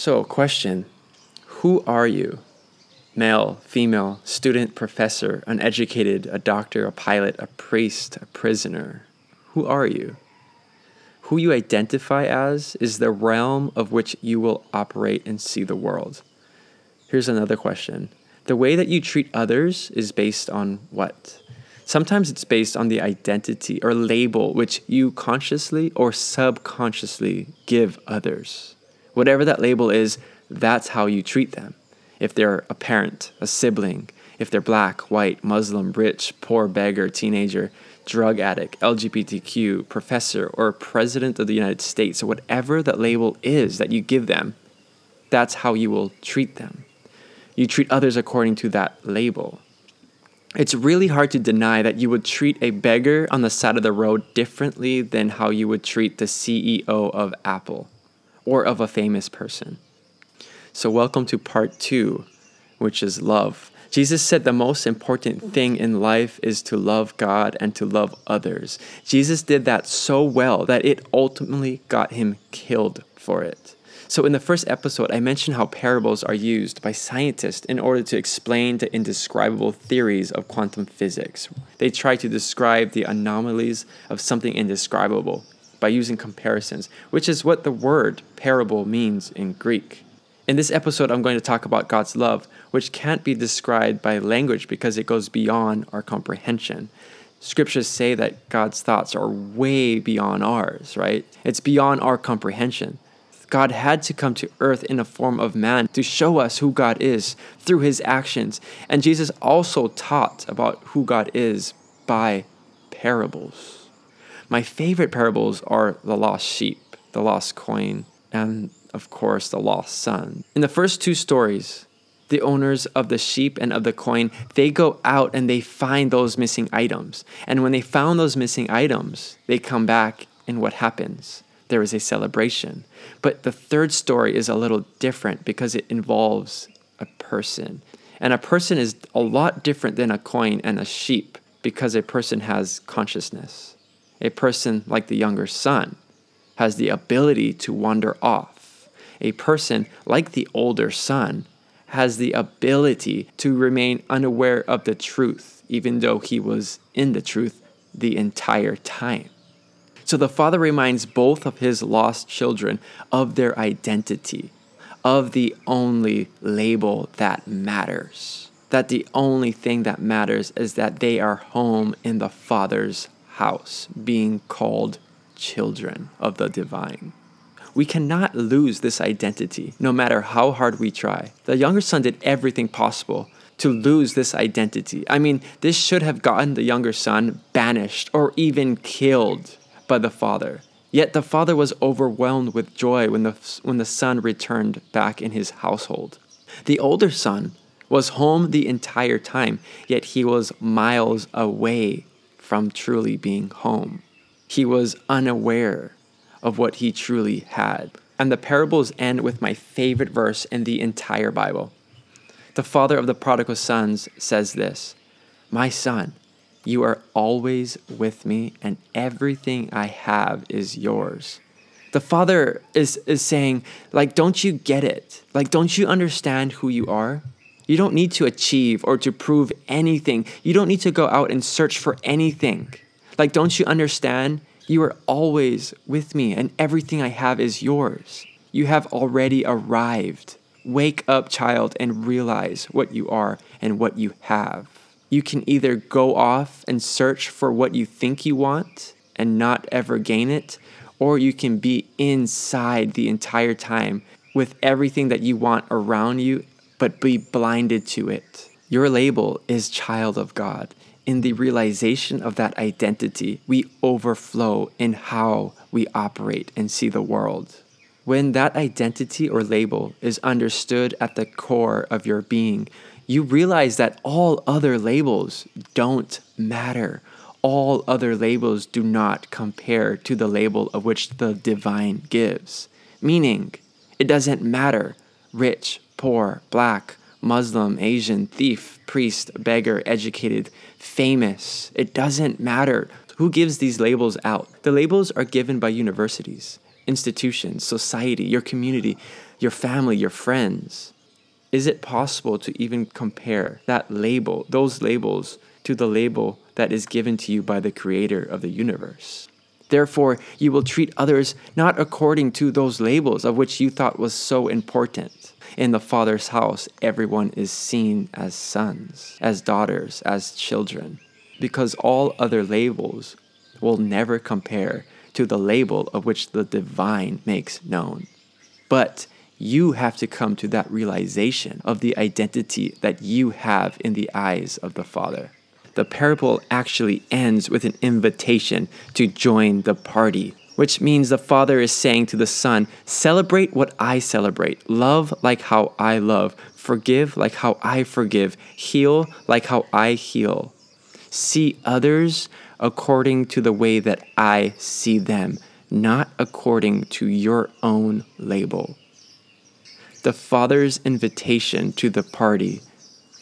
So, question Who are you? Male, female, student, professor, uneducated, a doctor, a pilot, a priest, a prisoner. Who are you? Who you identify as is the realm of which you will operate and see the world. Here's another question The way that you treat others is based on what? Sometimes it's based on the identity or label which you consciously or subconsciously give others. Whatever that label is, that's how you treat them. If they're a parent, a sibling, if they're black, white, Muslim, rich, poor, beggar, teenager, drug addict, LGBTQ, professor, or president of the United States, or whatever that label is that you give them, that's how you will treat them. You treat others according to that label. It's really hard to deny that you would treat a beggar on the side of the road differently than how you would treat the CEO of Apple or of a famous person. So, welcome to part two, which is love. Jesus said the most important thing in life is to love God and to love others. Jesus did that so well that it ultimately got him killed for it. So, in the first episode, I mentioned how parables are used by scientists in order to explain the indescribable theories of quantum physics. They try to describe the anomalies of something indescribable by using comparisons, which is what the word parable means in Greek. In this episode, I'm going to talk about God's love, which can't be described by language because it goes beyond our comprehension. Scriptures say that God's thoughts are way beyond ours, right? It's beyond our comprehension. God had to come to earth in the form of man to show us who God is through his actions. And Jesus also taught about who God is by parables. My favorite parables are the lost sheep, the lost coin, and of course, the lost son. In the first two stories, the owners of the sheep and of the coin, they go out and they find those missing items. And when they found those missing items, they come back and what happens? there is a celebration. But the third story is a little different because it involves a person. And a person is a lot different than a coin and a sheep because a person has consciousness. A person, like the younger son, has the ability to wander off. A person, like the older son, has the ability to remain unaware of the truth, even though he was in the truth the entire time. So the father reminds both of his lost children of their identity, of the only label that matters. That the only thing that matters is that they are home in the father's house, being called children of the divine. We cannot lose this identity no matter how hard we try. The younger son did everything possible to lose this identity. I mean, this should have gotten the younger son banished or even killed by the father. Yet the father was overwhelmed with joy when the, when the son returned back in his household. The older son was home the entire time, yet he was miles away from truly being home. He was unaware of what he truly had. And the parables end with my favorite verse in the entire Bible. The father of the prodigal sons says this My son, you are always with me, and everything I have is yours. The Father is, is saying, like, don't you get it? Like, don't you understand who you are? You don't need to achieve or to prove anything. You don't need to go out and search for anything. Like, don't you understand? You are always with me, and everything I have is yours. You have already arrived. Wake up, child, and realize what you are and what you have you can either go off and search for what you think you want and not ever gain it, or you can be inside the entire time with everything that you want around you, but be blinded to it. Your label is child of God. In the realization of that identity, we overflow in how we operate and see the world. When that identity or label is understood at the core of your being, you realize that all other labels don't matter. All other labels do not compare to the label of which the divine gives. Meaning, it doesn't matter rich, poor, black, Muslim, Asian, thief, priest, beggar, educated, famous. It doesn't matter who gives these labels out. The labels are given by universities institutions, society, your community, your family, your friends. Is it possible to even compare that label, those labels, to the label that is given to you by the creator of the universe? Therefore, you will treat others not according to those labels of which you thought was so important. In the Father's house, everyone is seen as sons, as daughters, as children, because all other labels will never compare to the label of which the divine makes known. But you have to come to that realization of the identity that you have in the eyes of the Father. The parable actually ends with an invitation to join the party, which means the Father is saying to the Son, Celebrate what I celebrate, love like how I love, forgive like how I forgive, heal like how I heal. See others according to the way that I see them, not according to your own label. The Father's invitation to the party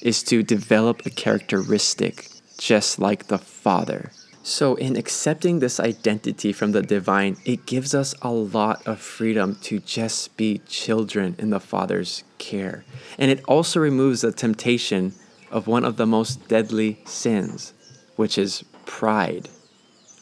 is to develop a characteristic just like the Father. So, in accepting this identity from the divine, it gives us a lot of freedom to just be children in the Father's care. And it also removes the temptation of one of the most deadly sins, which is pride.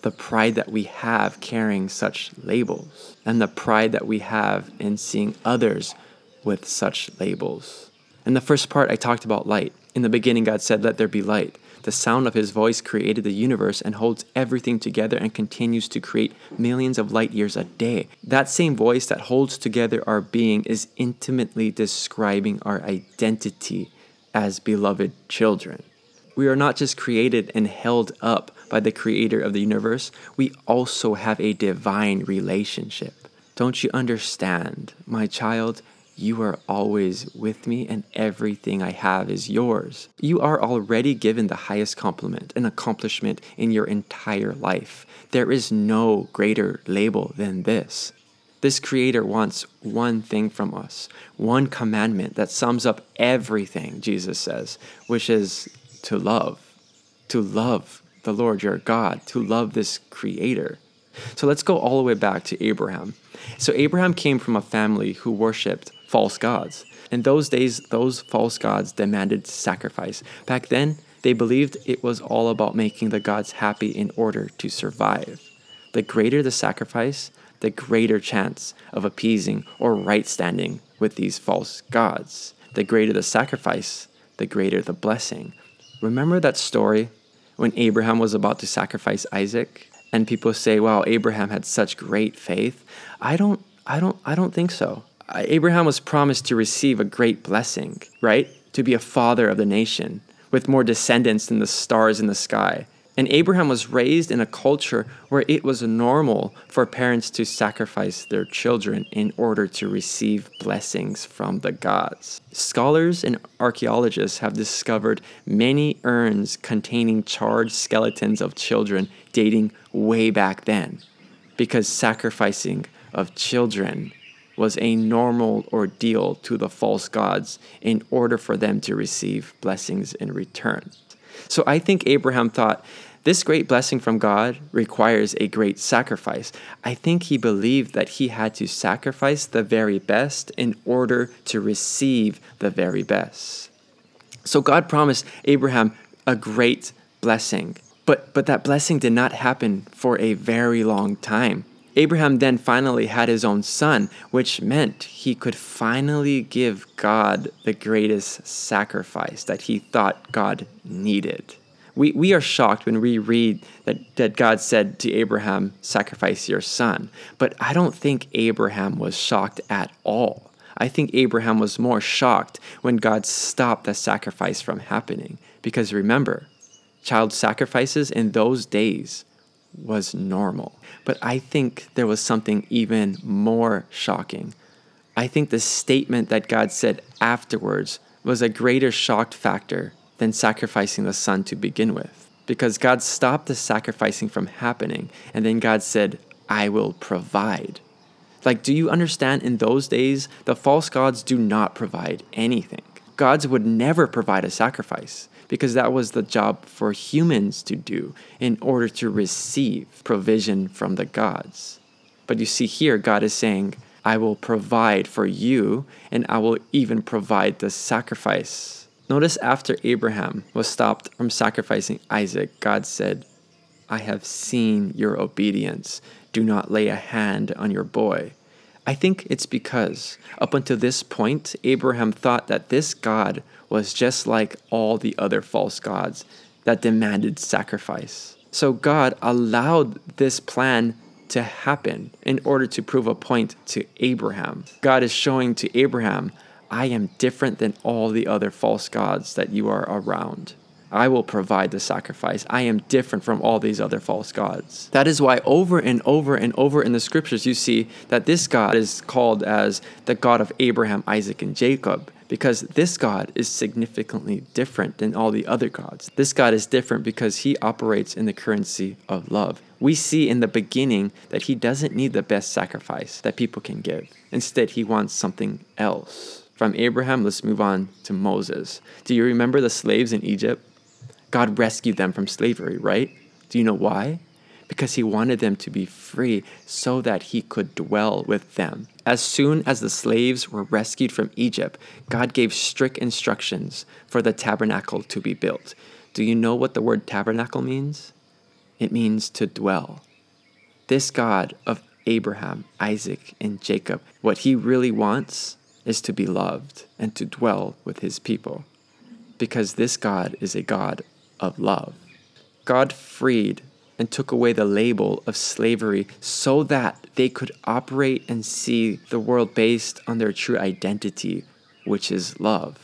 The pride that we have carrying such labels, and the pride that we have in seeing others with such labels. In the first part, I talked about light. In the beginning, God said, Let there be light. The sound of his voice created the universe and holds everything together and continues to create millions of light years a day. That same voice that holds together our being is intimately describing our identity as beloved children. We are not just created and held up by the creator of the universe, we also have a divine relationship. Don't you understand, my child? You are always with me, and everything I have is yours. You are already given the highest compliment and accomplishment in your entire life. There is no greater label than this. This Creator wants one thing from us, one commandment that sums up everything, Jesus says, which is to love. To love the Lord your God, to love this Creator. So let's go all the way back to Abraham. So, Abraham came from a family who worshiped false gods. In those days, those false gods demanded sacrifice. Back then, they believed it was all about making the gods happy in order to survive. The greater the sacrifice, the greater chance of appeasing or right standing with these false gods. The greater the sacrifice, the greater the blessing. Remember that story when Abraham was about to sacrifice Isaac? And people say, wow, Abraham had such great faith. I don't I don't I don't think so. Abraham was promised to receive a great blessing, right? To be a father of the nation with more descendants than the stars in the sky. And Abraham was raised in a culture where it was normal for parents to sacrifice their children in order to receive blessings from the gods. Scholars and archaeologists have discovered many urns containing charred skeletons of children dating way back then, because sacrificing of children was a normal ordeal to the false gods in order for them to receive blessings in return. So I think Abraham thought, this great blessing from God requires a great sacrifice. I think he believed that he had to sacrifice the very best in order to receive the very best. So God promised Abraham a great blessing. But, but that blessing did not happen for a very long time. Abraham then finally had his own son, which meant he could finally give God the greatest sacrifice that he thought God needed. We, we are shocked when we read that, that God said to Abraham, Sacrifice your son. But I don't think Abraham was shocked at all. I think Abraham was more shocked when God stopped the sacrifice from happening. Because remember, child sacrifices in those days was normal. But I think there was something even more shocking. I think the statement that God said afterwards was a greater shock factor than sacrificing the son to begin with. Because God stopped the sacrificing from happening, and then God said, I will provide. Like, do you understand in those days, the false gods do not provide anything? Gods would never provide a sacrifice because that was the job for humans to do in order to receive provision from the gods. But you see, here, God is saying, I will provide for you, and I will even provide the sacrifice. Notice after Abraham was stopped from sacrificing Isaac, God said, I have seen your obedience. Do not lay a hand on your boy. I think it's because up until this point, Abraham thought that this God was just like all the other false gods that demanded sacrifice. So God allowed this plan to happen in order to prove a point to Abraham. God is showing to Abraham, I am different than all the other false gods that you are around. I will provide the sacrifice. I am different from all these other false gods. That is why over and over and over in the scriptures you see that this God is called as the God of Abraham, Isaac, and Jacob because this God is significantly different than all the other gods. This God is different because he operates in the currency of love. We see in the beginning that he doesn't need the best sacrifice that people can give. Instead, he wants something else. From Abraham, let's move on to Moses. Do you remember the slaves in Egypt? God rescued them from slavery, right? Do you know why? Because he wanted them to be free so that he could dwell with them. As soon as the slaves were rescued from Egypt, God gave strict instructions for the tabernacle to be built. Do you know what the word tabernacle means? It means to dwell. This God of Abraham, Isaac, and Jacob, what he really wants is to be loved and to dwell with his people. Because this God is a God of love. God freed and took away the label of slavery so that they could operate and see the world based on their true identity, which is love.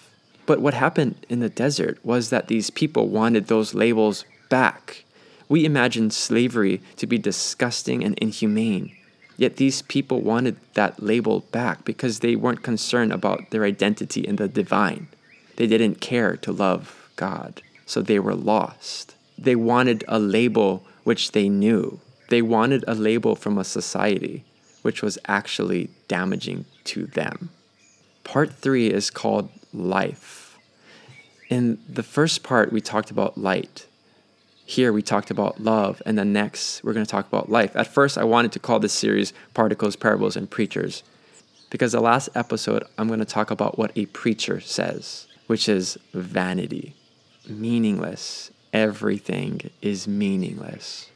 But what happened in the desert was that these people wanted those labels back. We imagine slavery to be disgusting and inhumane. Yet these people wanted that label back because they weren't concerned about their identity in the divine. They didn't care to love God so they were lost. They wanted a label which they knew. They wanted a label from a society which was actually damaging to them. Part three is called life. In the first part, we talked about light. Here, we talked about love, and then next, we're going to talk about life. At first, I wanted to call this series Particles, Parables, and Preachers because the last episode, I'm going to talk about what a preacher says, which is vanity meaningless. Everything is meaningless.